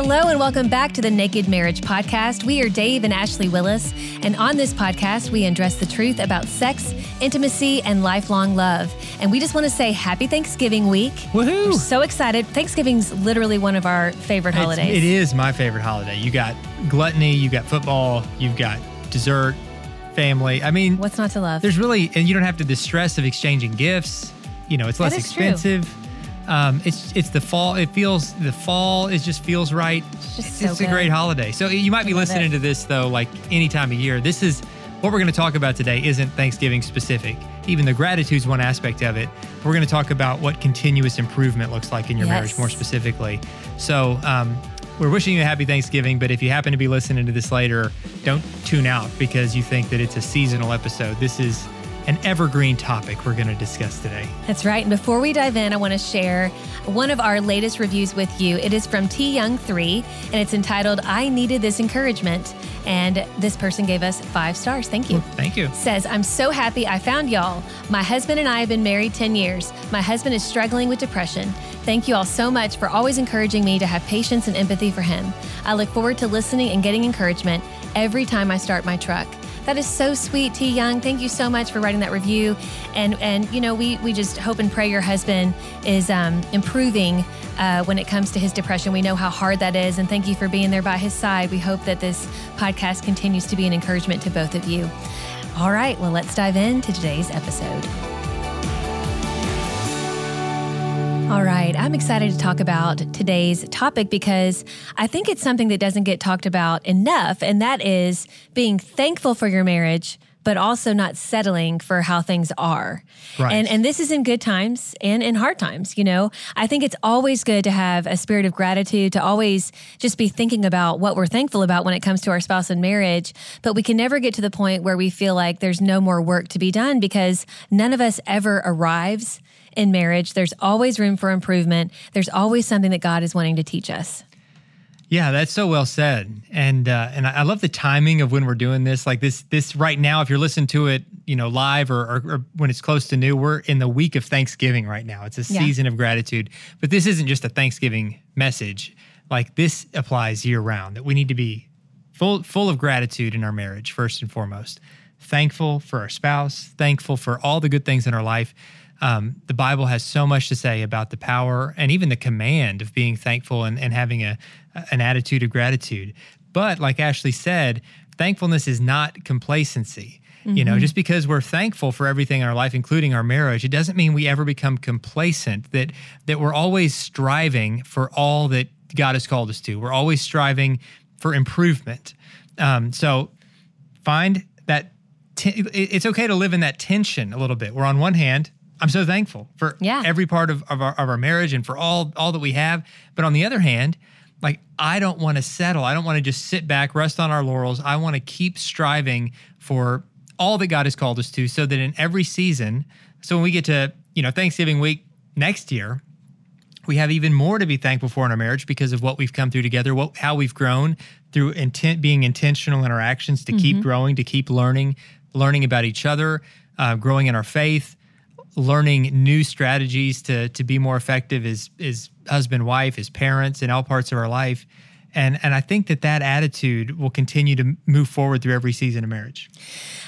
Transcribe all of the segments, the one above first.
Hello and welcome back to the Naked Marriage Podcast. We are Dave and Ashley Willis, and on this podcast, we address the truth about sex, intimacy, and lifelong love. And we just want to say Happy Thanksgiving Week. Woohoo! We're so excited. Thanksgiving's literally one of our favorite holidays. It is my favorite holiday. You got gluttony, you got football, you've got dessert, family. I mean, What's not to love? there's really, and you don't have to the stress of exchanging gifts. You know, it's less is true. Um, it's it's the fall. It feels the fall. It just feels right. It's just It's, so a great holiday. So you might be listening to this though, like any time of year. This is what we're going to talk about today. Isn't Thanksgiving specific? Even the gratitude's one aspect of it. We're going to talk about what continuous improvement looks like in your marriage more specifically. So um, we're wishing you a happy Thanksgiving. But if you happen to be listening to this later, don't tune out because you think that it's a seasonal episode. This is an evergreen topic we're going to discuss today. That's right. And before we dive in, I want to share one of our latest reviews with you. It is from T Young 3, and it's entitled I Needed This Encouragement. And this person gave us five stars. Thank you. Thank you. says, I'm so happy I found y'all. My husband and I have been married 10 years. My husband is struggling with depression. Thank you all so much for always encouraging me to have patience and empathy for him. I look forward to listening and getting encouragement every time I start my truck. That is so sweet, T Young. Thank you so much for writing that review. And and you know, we we just hope and pray your husband is um, improving uh, when it comes to his depression. We know how hard that is, and thank you for being there by his side. We hope that this podcast continues to be an encouragement to both of you. All right, well, let's dive into today's episode. All right, I'm excited to talk about today's topic because I think it's something that doesn't get talked about enough, and that is being thankful for your marriage, but also not settling for how things are. Right. And and this is in good times and in hard times, you know. I think it's always good to have a spirit of gratitude, to always just be thinking about what we're thankful about when it comes to our spouse and marriage, but we can never get to the point where we feel like there's no more work to be done because none of us ever arrives in marriage. There's always room for improvement. There's always something that God is wanting to teach us. Yeah, that's so well said, and uh, and I love the timing of when we're doing this. Like this, this right now, if you're listening to it, you know, live or, or, or when it's close to new, we're in the week of Thanksgiving right now. It's a Yeah. season of gratitude, but this isn't just a Thanksgiving message. Like this applies year round. That we need to be full full of gratitude in our marriage first and foremost. Thankful for our spouse, thankful for all the good things in our life. Um, the Bible has so much to say about the power and even the command of being thankful and, and having a an attitude of gratitude. But like Ashley said, thankfulness is not complacency. You know, just because we're thankful for everything in our life, including our marriage, it doesn't mean we ever become complacent. That that we're always striving for all that God has called us to. We're always striving for improvement. Um, so find that it- it's okay to live in that tension a little bit. Where on one hand, I'm so thankful for Yeah. every part of, of, our, of our marriage and for all all that we have. But on the other hand, like I don't want to settle. I don't want to just sit back, rest on our laurels. I want to keep striving for all that God has called us to, so that in every season, so when we get to you know Thanksgiving week next year, we have even more to be thankful for in our marriage because of what we've come through together, what, how we've grown through intent, being intentional in our actions to keep growing, to keep learning, learning about each other, uh, growing in our faith, learning new strategies to to be more effective as as husband, wife, as parents, in all parts of our life. And, and I think that that attitude will continue to move forward through every season of marriage.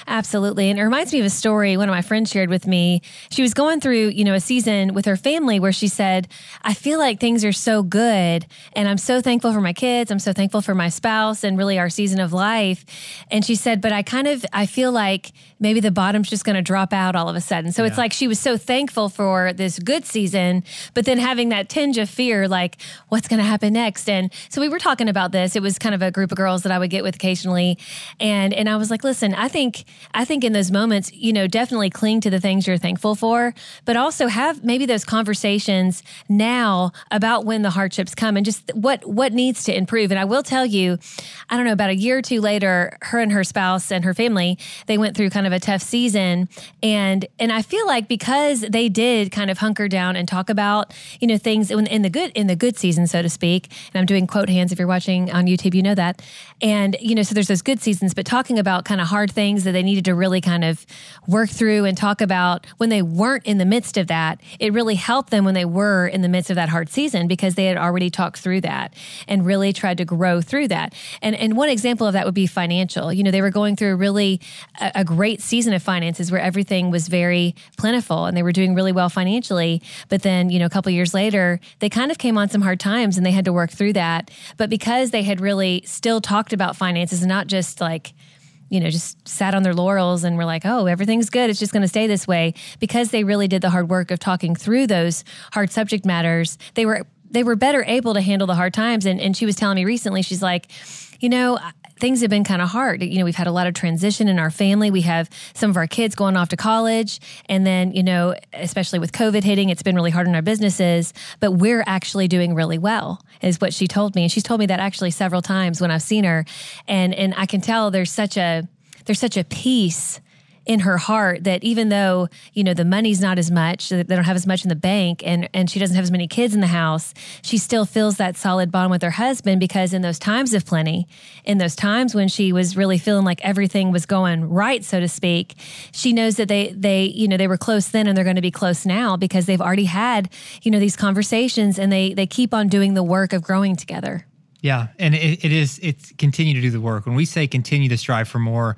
Absolutely. And it reminds me of a story one of my friends shared with me. She was going through, you know, a season with her family where she said, I feel like things are so good and I'm so thankful for my kids. I'm so thankful for my spouse and really our season of life. And she said, but I kind of I feel like maybe the bottom's just going to drop out all of a sudden. So yeah. it's like she was so thankful for this good season, but then having that tinge of fear like what's going to happen next. And so we were talking about this. It was kind of a group of girls that I would get with occasionally and and I was like, "Listen, I think I think in those moments, you know, definitely cling to the things you're thankful for, but also have maybe those conversations now about when the hardships come and just what what needs to improve. And I will tell you, I don't know, about a year or two later, her and her spouse and her family, they went through kind of a tough season. And and I feel like because they did kind of hunker down and talk about, you know, things in, in the good in the good season, so to speak. And I'm doing quote hands if you're watching on YouTube, you know that. And, you know, so there's those good seasons, but talking about kind of hard things that they needed to really kind of work through and talk about when they weren't in the midst of that, it really helped them when they were in the midst of that hard season because they had already talked through that and really tried to grow through that. And and one example of that would be financial. You know, they were going through really a, a great season of finances where everything was very plentiful and they were doing really well financially. But then, you know, a couple years later, they kind of came on some hard times and they had to work through that. But because they had really still talked about finances and not just like you know, just sat on their laurels and were like, oh, everything's good. It's just going to stay this way. Because they really did the hard work of talking through those hard subject matters, they were they were better able to handle the hard times. And and she was telling me recently, she's like, you know, things have been kind of hard. You know, we've had a lot of transition in our family. We have some of our kids going off to college. And then, you know, especially with COVID hitting, it's been really hard on our businesses, but we're actually doing really well, is what she told me. And she's told me that actually several times when I've seen her. And and I can tell there's such a there's such a peace in her heart that even though you know the money's not as much they don't have as much in the bank and and she doesn't have as many kids in the house she still feels that solid bond with her husband because in those times of plenty in those times when she was really feeling like everything was going right so to speak she knows that they they you know they were close then and they're going to be close now because they've already had you know these conversations and they they keep on doing the work of growing together. Yeah and it, it is it's continue to do the work. When we say continue to strive for more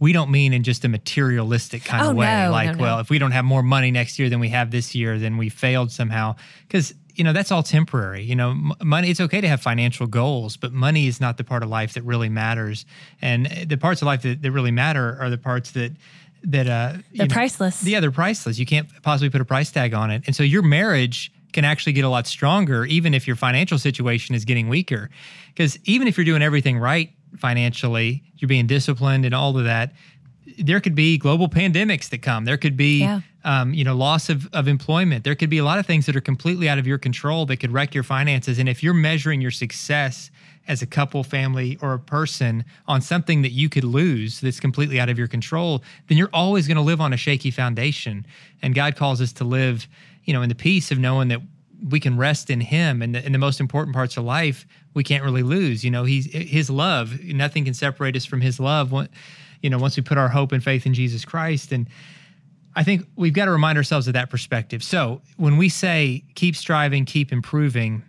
we don't mean in just a materialistic kind oh, of way. No, like, no, no. well, if we don't have more money next year than we have this year, then we failed somehow. Because you know that's all temporary. You know, money. It's okay to have financial goals, but money is not the part of life that really matters. And the parts of life that, that really matter are the parts that that uh, they're know, priceless. Yeah, they're priceless. You can't possibly put a price tag on it. And so your marriage can actually get a lot stronger, even if your financial situation is getting weaker. Because even if you're doing everything right financially, you're being disciplined and all of that. There could be global pandemics that come. There could be, yeah. um, you know, loss of, of employment. There could be a lot of things that are completely out of your control that could wreck your finances. And if you're measuring your success as a couple, family, or a person on something that you could lose that's completely out of your control, then you're always going to live on a shaky foundation. And God calls us to live, you know, in the peace of knowing that we can rest in him. And the, in the most important parts of life we can't really lose. You know he's his love nothing can separate us from his love. You know once we put our hope and faith in jesus christ. And i think we've got to remind ourselves of that perspective. So when we say keep striving keep improving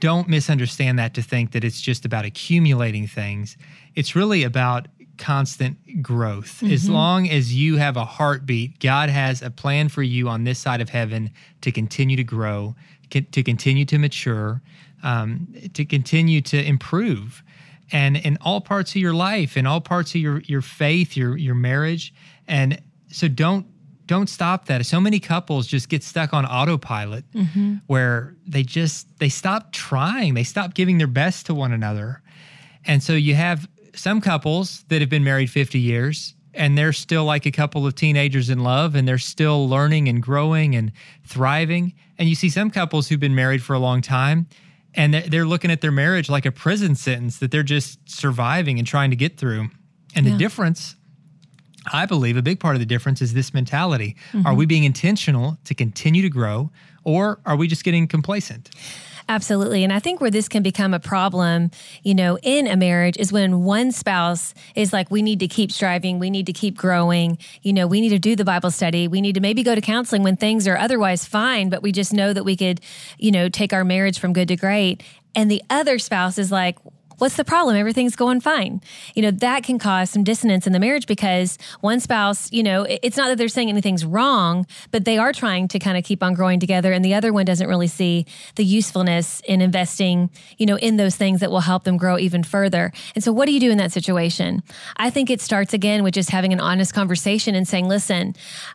don't misunderstand that to think that it's just about accumulating things. It's really about constant growth. Mm-hmm. As long as you have a heartbeat, God has a plan for you on this side of heaven to continue to grow, to continue to mature, um, to continue to improve. And in all parts of your life, in all parts of your your faith, your your marriage, and so don't don't stop that. So many couples just get stuck on autopilot, mm-hmm. where they just they stop trying, they stop giving their best to one another, and so you have some couples that have been married 50 years and they're still like a couple of teenagers in love and they're still learning and growing and thriving. And you see some couples who've been married for a long time and they're looking at their marriage like a prison sentence that they're just surviving and trying to get through. And yeah. the difference, I believe, a big part of the difference is this mentality. Mm-hmm. Are we being intentional to continue to grow or are we just getting complacent? Absolutely. And I think where this can become a problem, you know, in a marriage is when one spouse is like, we need to keep striving, we need to keep growing, you know, we need to do the Bible study, we need to maybe go to counseling when things are otherwise fine, but we just know that we could, you know, take our marriage from good to great. and the other spouse is like, what's the problem? Everything's going fine. You know, that can cause some dissonance in the marriage because one spouse, you know, it's not that they're saying anything's wrong, but they are trying to kind of keep on growing together. And the other one doesn't really see the usefulness in investing, you know, in those things that will help them grow even further. And so, what do you do in that situation? I think it starts again with just having an honest conversation and saying, listen,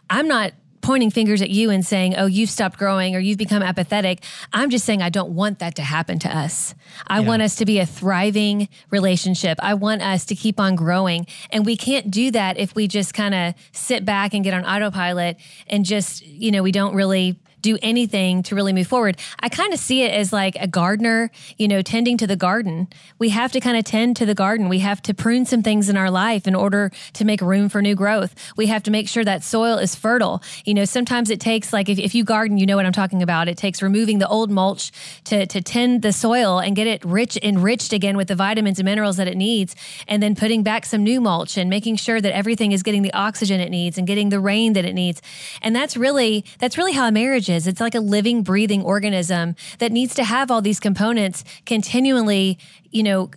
I'm not pointing fingers at you and saying, oh, you've stopped growing or you've become apathetic. I'm just saying I don't want that to happen to us. I yeah. want us to be a thriving relationship. I want us to keep on growing. And we can't do that if we just kind of sit back and get on autopilot and just, you know, we don't really do anything to really move forward. I kind of see it as like a gardener, you know, tending to the garden. We have to kind of tend to the garden. We have to prune some things in our life in order to make room for new growth. We have to make sure that soil is fertile. You know, sometimes it takes like if, if you garden, you know what I'm talking about. It takes removing the old mulch to, to tend the soil and get it rich enriched again with the vitamins and minerals that it needs, and then putting back some new mulch and making sure that everything is getting the oxygen it needs and getting the rain that it needs. And that's really that's really how a marriage is is. It's like a living, breathing organism that needs to have all these components continually, you know,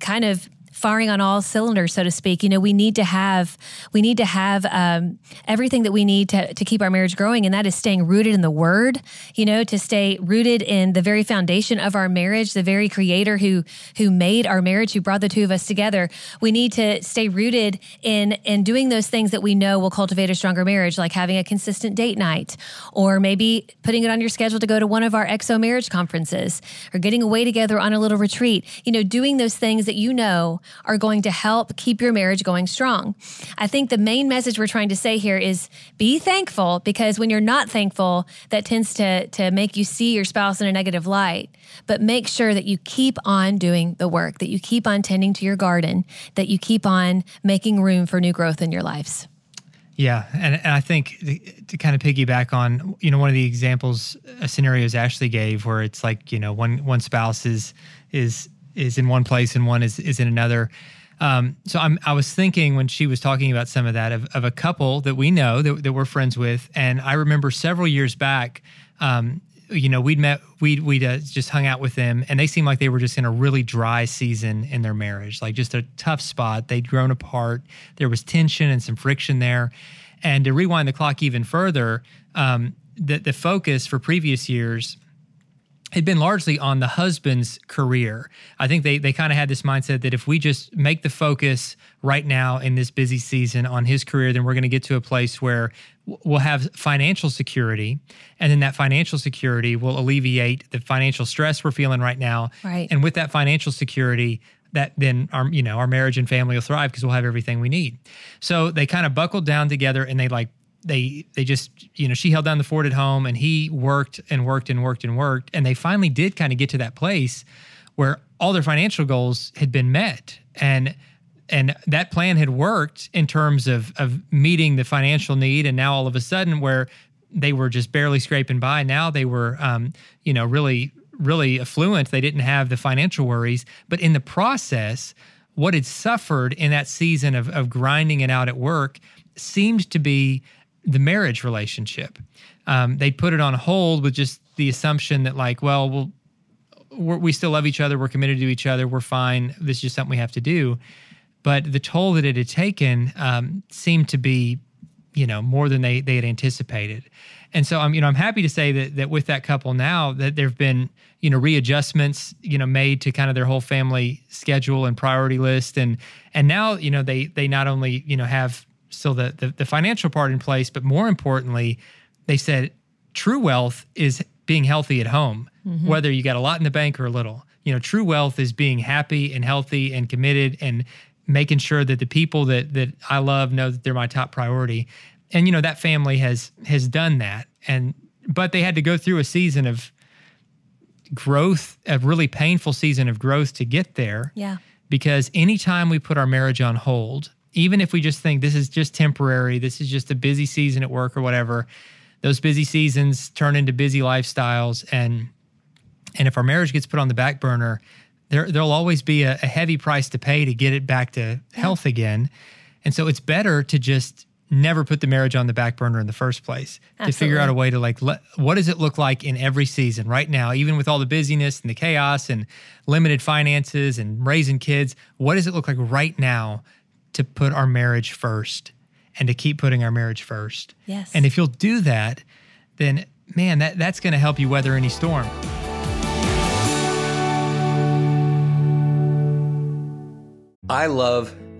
kind of firing on all cylinders, so to speak. You know, we need to have we need to have um, everything that we need to to keep our marriage growing, and that is staying rooted in the Word. You know, to stay rooted in the very foundation of our marriage, the very Creator who who made our marriage, who brought the two of us together. We need to stay rooted in in doing those things that we know will cultivate a stronger marriage, like having a consistent date night, or maybe putting it on your schedule to go to one of our XO Marriage conferences, or getting away together on a little retreat. You know, doing those things that you know are going to help keep your marriage going strong. I think the main message we're trying to say here is be thankful because when you're not thankful, that tends to, to make you see your spouse in a negative light. But make sure that you keep on doing the work, that you keep on tending to your garden, that you keep on making room for new growth in your lives. Yeah, and, and I think to, to, kind of piggyback on, you know, one of the examples, uh, scenarios Ashley gave, where it's like, you know, one one spouse is is is in one place and one is is in another. Um, so I'm, I was thinking when she was talking about some of that of, of a couple that we know that, that we're friends with, and I remember several years back, um, you know, we'd met, we'd we'd uh, just hung out with them, and they seemed like they were just in a really dry season in their marriage, like just a tough spot. They'd grown apart. There was tension and some friction there. And to rewind the clock even further, um, the the focus for previous years had been largely on the husband's career. I think they they kind of had this mindset that if we just make the focus right now in this busy season on his career, then we're going to get to a place where we'll have financial security, and then that financial security will alleviate the financial stress we're feeling right now. Right. And with that financial security, that then our you know our marriage and family will thrive because we'll have everything we need. So they kind of buckled down together and they like they they just you know she held down the fort at home and he worked and worked and worked and worked. And they finally did kind of get to that place where all their financial goals had been met. And and that plan had worked in terms of of meeting the financial need. And now all of a sudden where they were just barely scraping by now they were um, you know really really affluent. They didn't have the financial worries. But in the process what had suffered in that season of, of grinding it out at work seemed to be the marriage relationship. Um, they put it on hold with just the assumption that, like, well, we'll we still love each other, we're committed to each other, we're fine. This is just something we have to do. But the toll that it had taken um, seemed to be, you know, more than they they had anticipated. And so I'm, you know, I'm happy to say that that with that couple now that there've been, you know, readjustments, you know, made to kind of their whole family schedule and priority list, and and now, you know, they they not only you know have still the, the, the financial part in place, but more importantly, they said true wealth is being healthy at home, mm-hmm. whether you got a lot in the bank or a little. You know, true wealth is being happy and healthy and committed and making sure that the people that that I love know that they're my top priority. And you know, that family has has done that. And but they had to go through a season of growth, a really painful season of growth to get there. Yeah. Because anytime we put our marriage on hold even if we just think this is just temporary, this is just a busy season at work or whatever, those busy seasons turn into busy lifestyles. And and if our marriage gets put on the back burner, there there'll always be a, a heavy price to pay to get it back to health again. And so it's better to just never put the marriage on the back burner in the first place to figure out a way to like let, what does it look like in every season right now? Even with all the busyness and the chaos and limited finances and raising kids what does it look like right now to put our marriage first and to keep putting our marriage first Yes. and if you'll do that then man that, that's going to help you weather any storm I love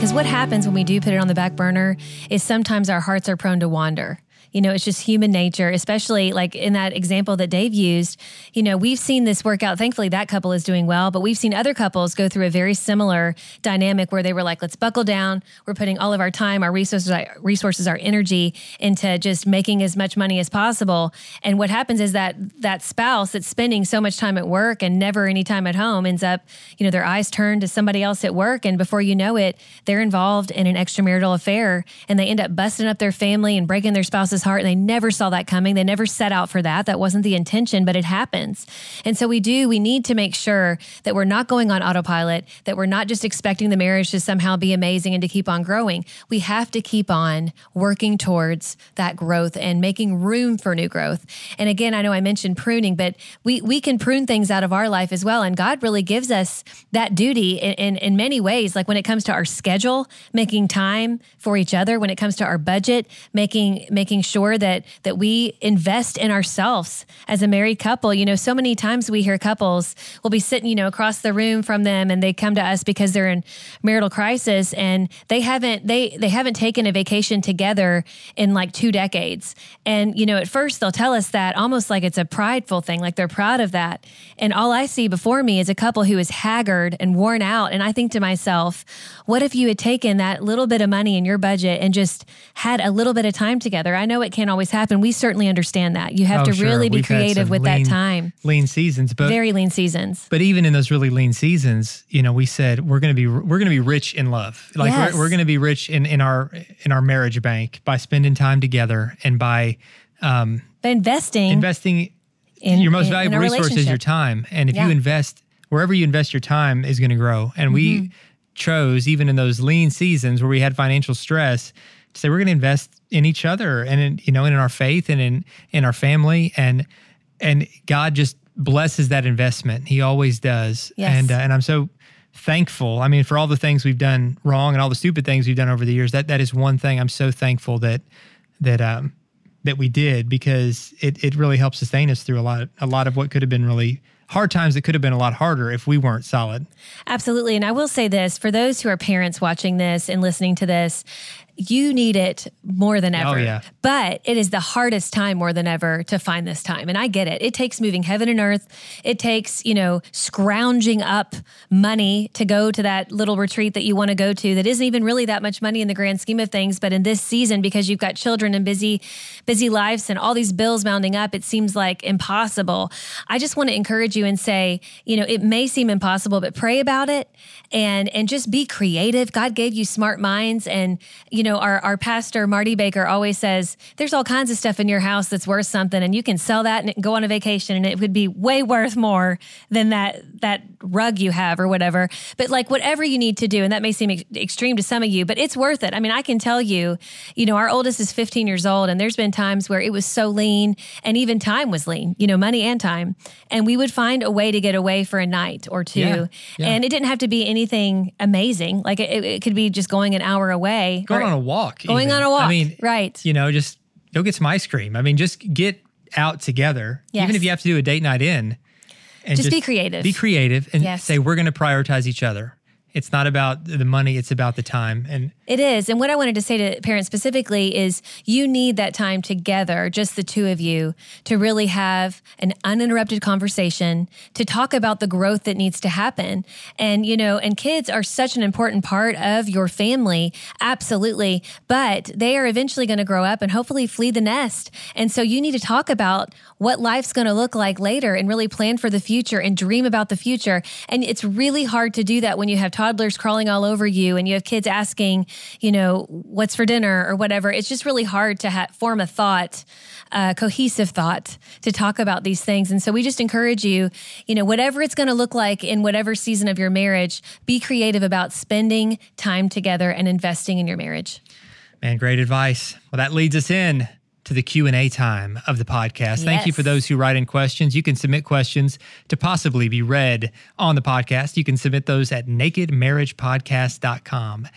Because what happens when we do put it on the back burner is sometimes our hearts are prone to wander. You know, it's just human nature, especially like in that example that Dave used. You know, we've seen this work out. Thankfully, that couple is doing well, but we've seen other couples go through a very similar dynamic where they were like, let's buckle down. We're putting all of our time, our resources, our resources, our energy into just making as much money as possible. And what happens is that that spouse that's spending so much time at work and never any time at home ends up, you know, their eyes turn to somebody else at work. And before you know it, they're involved in an extramarital affair and they end up busting up their family and breaking their spouse's heart. And they never saw that coming. They never set out for that. That wasn't the intention, but it happens. And so we do, we need to make sure that we're not going on autopilot, that we're not just expecting the marriage to somehow be amazing and to keep on growing. We have to keep on working towards that growth and making room for new growth. And again, I know I mentioned pruning, but we, we can prune things out of our life as well. And God really gives us that duty in, in, in many ways, like when it comes to our schedule, making time for each other, when it comes to our budget, making, making sure that that we invest in ourselves as a married couple. You know, so many times we hear couples will be sitting, you know, across the room from them and they come to us because they're in marital crisis and they haven't they they haven't taken a vacation together in like two decades. And you know, at first they'll tell us that almost like it's a prideful thing, like they're proud of that. And all I see before me is a couple who is haggard and worn out and I think to myself, what if you had taken that little bit of money in your budget and just had a little bit of time together? I know it can't always happen. We certainly understand that. You have Oh, to sure. really be We've creative with lean- that time. lean seasons but Very lean seasons. But even in those really lean seasons, you know, we said we're going to be we're going to be rich in love. Like Yes. we're, we're going to be rich in in our in our marriage bank by spending time together and by um, But investing investing in your most in- in valuable a resource is your time. And if Yeah. you invest wherever you invest your time is going to grow. And Mm-hmm. we chose, even in those lean seasons where we had financial stress, to say we're going to invest in each other and in, you know, and in our faith and in in our family and and God just blesses that investment. He always does. Yes. And uh, and I'm so thankful. I mean, for all the things we've done wrong and all the stupid things we've done over the years, that that is one thing I'm so thankful that that um that we did because it it really helped sustain us through a lot a lot of what could have been really hard times that could have been a lot harder if we weren't solid. Absolutely. And I will say this for those who are parents watching this and listening to this, you need it more than oh, ever. Oh, yeah. But it is the hardest time more than ever to find this time. And I get it. It takes moving heaven and earth. It takes, you know, scrounging up money to go to that little retreat that you want to go to that isn't even really that much money in the grand scheme of things. But in this season, because you've got children and busy, busy lives and all these bills mounting up, it seems like impossible. I just want to encourage you and say, you know, it may seem impossible, but pray about it and and just be creative. God gave you smart minds and you know, our our pastor Marty Baker always says there's all kinds of stuff in your house that's worth something and you can sell that and go on a vacation and it would be way worth more than that that rug you have or whatever. But like whatever you need to do and that may seem ex- extreme to some of you, but it's worth it. I mean, I can tell you, you know, our oldest is 15 years old and there's been times where it was so lean and even time was lean, you know, money and time. And we would find a way to get away for a night or two. Yeah, yeah. And it didn't have to be anything amazing. Like it, it could be just going an hour away. Going or- on a walk. Going even. on a walk. I mean, right. you know, just go get some ice cream. I mean, just get out together, Yes. even if you have to do a date night in. And Just be creative. Be creative and Yes. say we're going to prioritize each other. It's not about the money; it's about the time. And It is. And what I wanted to say to parents specifically is you need that time together, just the two of you, to really have an uninterrupted conversation, to talk about the growth that needs to happen. And, you know, and kids are such an important part of your family. Absolutely. But they are eventually going to grow up and hopefully flee the nest. And so you need to talk about what life's going to look like later and really plan for the future and dream about the future. And it's really hard to do that when you have toddlers crawling all over you and you have kids asking, you know, what's for dinner or whatever. It's just really hard to ha- form a thought, a cohesive thought to talk about these things. And so we just encourage you, you know, whatever it's going to look like in whatever season of your marriage, be creative about spending time together and investing in your marriage. man, great advice. Well, that leads us in to the Q&A time of the podcast. Thank you for those who write in questions. You can submit questions to possibly be read on the podcast. You can submit those at nakedmarriagepodcast.com.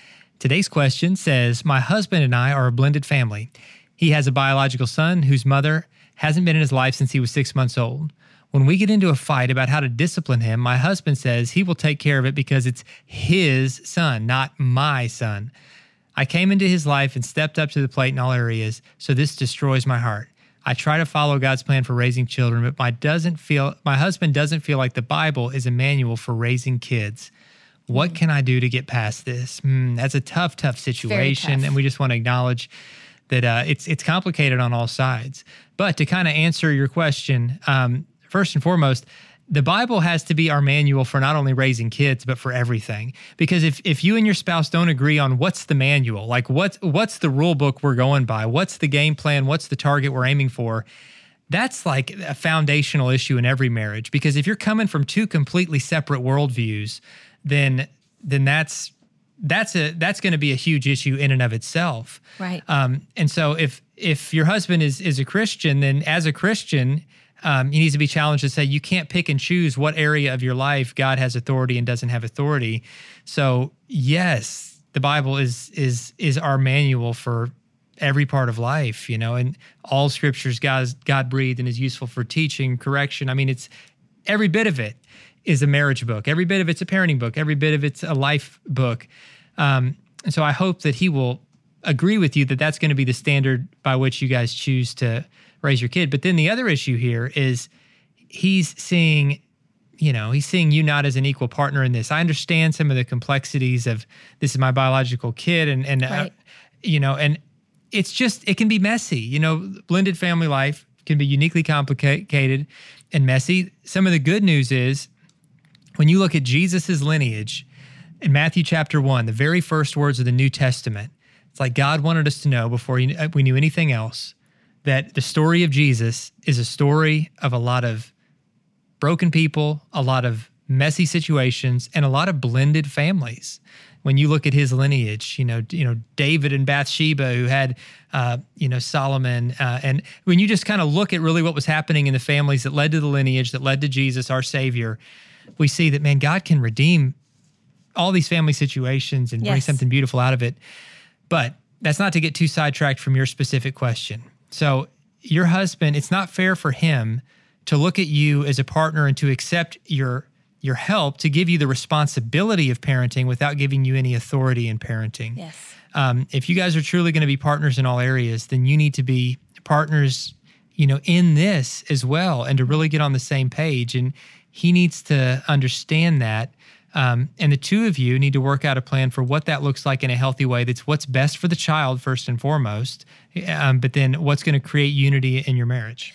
Today's question says, "My husband and I are a blended family. He has a biological son whose mother hasn't been in his life since he was 6 months old. When we get into a fight about how to discipline him, my husband says he will take care of it because it's his son, not my son. I came into his life and stepped up to the plate in all areas, so this destroys my heart. I try to follow God's plan for raising children, but my doesn't feel my husband doesn't feel like the Bible is a manual for raising kids. What can I do to get past this? Hmm, that's a tough, tough situation, tough. and we just want to acknowledge that uh, it's it's complicated on all sides. But to kind of answer your question, um, first and foremost, the Bible has to be our manual for not only raising kids but for everything. Because if if you and your spouse don't agree on what's the manual, like what's what's the rule book we're going by, what's the game plan, what's the target we're aiming for, that's like a foundational issue in every marriage. Because if you're coming from two completely separate worldviews, then then that's that's a that's going to be a huge issue in and of itself. Right. Um, and so if if your husband is is a Christian, then as a Christian, um, he needs to be challenged to say you can't pick and choose what area of your life God has authority and doesn't have authority. So yes, the Bible is is is our manual for every part of life, you know, and all scriptures God God breathed and is useful for teaching, correction. I mean, it's every bit of it is a marriage book. Every bit of it's a parenting book. Every bit of it's a life book. Um, and so I hope that he will agree with you that that's going to be the standard by which you guys choose to raise your kid. But then the other issue here is he's seeing, you know, he's seeing you not as an equal partner in this. I understand some of the complexities of this is my biological kid, and and uh, you know, and it's just it can be messy. You know, blended family life can be uniquely complicated and messy. Some of the good news is when you look at Jesus's lineage in Matthew chapter 1, the very first words of the New Testament, it's like God wanted us to know before we knew anything else that the story of Jesus is a story of a lot of broken people, a lot of messy situations, and a lot of blended families. When you look at his lineage, you know, you know David and Bathsheba, who had, uh, you know, Solomon, uh, and when you just kind of look at really what was happening in the families that led to the lineage that led to Jesus, our Savior, we see that man, God can redeem all these family situations and bring something beautiful out of it. But that's not to get too sidetracked from your specific question. So, your husband, it's not fair for him to look at you as a partner and to accept your your help to give you the responsibility of parenting without giving you any authority in parenting. Yes. Um, if you guys are truly going to be partners in all areas, then you need to be partners, you know, in this as well, and to really get on the same page. And he needs to understand that. Um, and the two of you need to work out a plan for what that looks like in a healthy way. That's what's best for the child first and foremost, um, but then what's going to create unity in your marriage.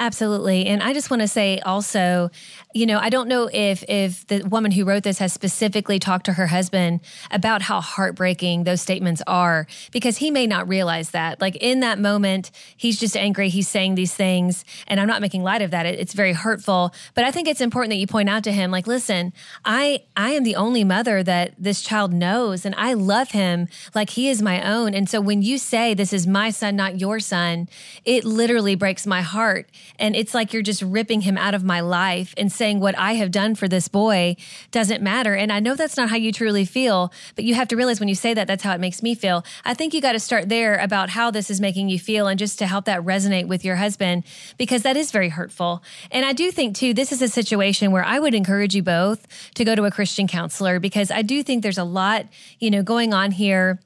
Absolutely. And I just want to say also, you know, I don't know if if the woman who wrote this has specifically talked to her husband about how heartbreaking those statements are because he may not realize that. Like in that moment, he's just angry, he's saying these things, and I'm not making light of that. It, it's very hurtful, but I think it's important that you point out to him like, "Listen, I I am the only mother that this child knows and I love him like he is my own." And so when you say this is my son, not your son, it literally breaks my heart. And it's like you're just ripping him out of my life and saying what I have done for this boy doesn't matter. And I know that's not how you truly feel, but you have to realize when you say that, that's how it makes me feel. I think you got to start there about how this is making you feel and just to help that resonate with your husband because that is very hurtful. And I do think, too, this is a situation where I would encourage you both to go to a Christian counselor because I do think there's a lot, you know, going on here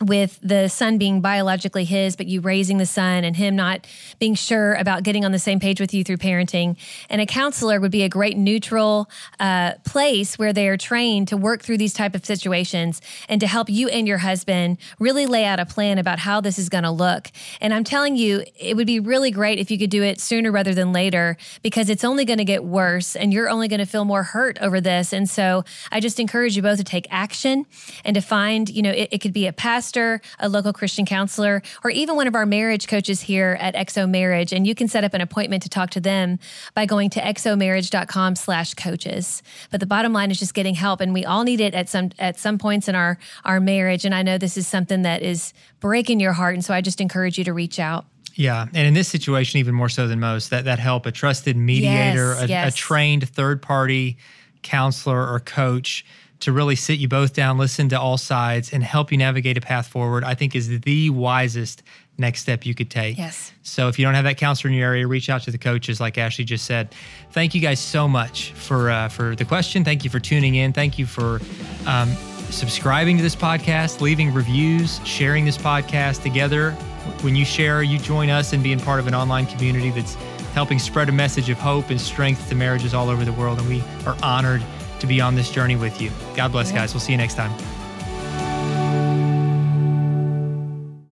with the son being biologically his, but you raising the son and him not being sure about getting on the same page with you through parenting. And a counselor would be a great neutral uh, place where they are trained to work through these type of situations and to help you and your husband really lay out a plan about how this is going to look. And I'm telling you, it would be really great if you could do it sooner rather than later because it's only going to get worse and you're only going to feel more hurt over this. And so I just encourage you both to take action and to find, you know, it, it could be a pastor, a local Christian counselor, or even one of our marriage coaches here at XO Marriage. And you can set up an appointment to talk to them by going to xomarriage.com slash coaches. But the bottom line is just getting help. And we all need it at some at some points in our our marriage. And I know this is something that is breaking your heart. And so I just encourage you to reach out. Yeah, and in this situation, even more so than most, that that help a trusted mediator, Yes, a, yes. a trained third party counselor or coach to really sit you both down, listen to all sides, and help you navigate a path forward. I think is the wisest next step you could take. Yes. So if you don't have that counselor in your area, reach out to the coaches, like Ashley just said. Thank you guys so much for uh, for the question. Thank you for tuning in. Thank you for. Um, subscribing to this podcast, leaving reviews, sharing this podcast together. When you share, you join us in being part of an online community that's helping spread a message of hope and strength to marriages all over the world. And we are honored to be on this journey with you. God bless, guys. We'll see you next time.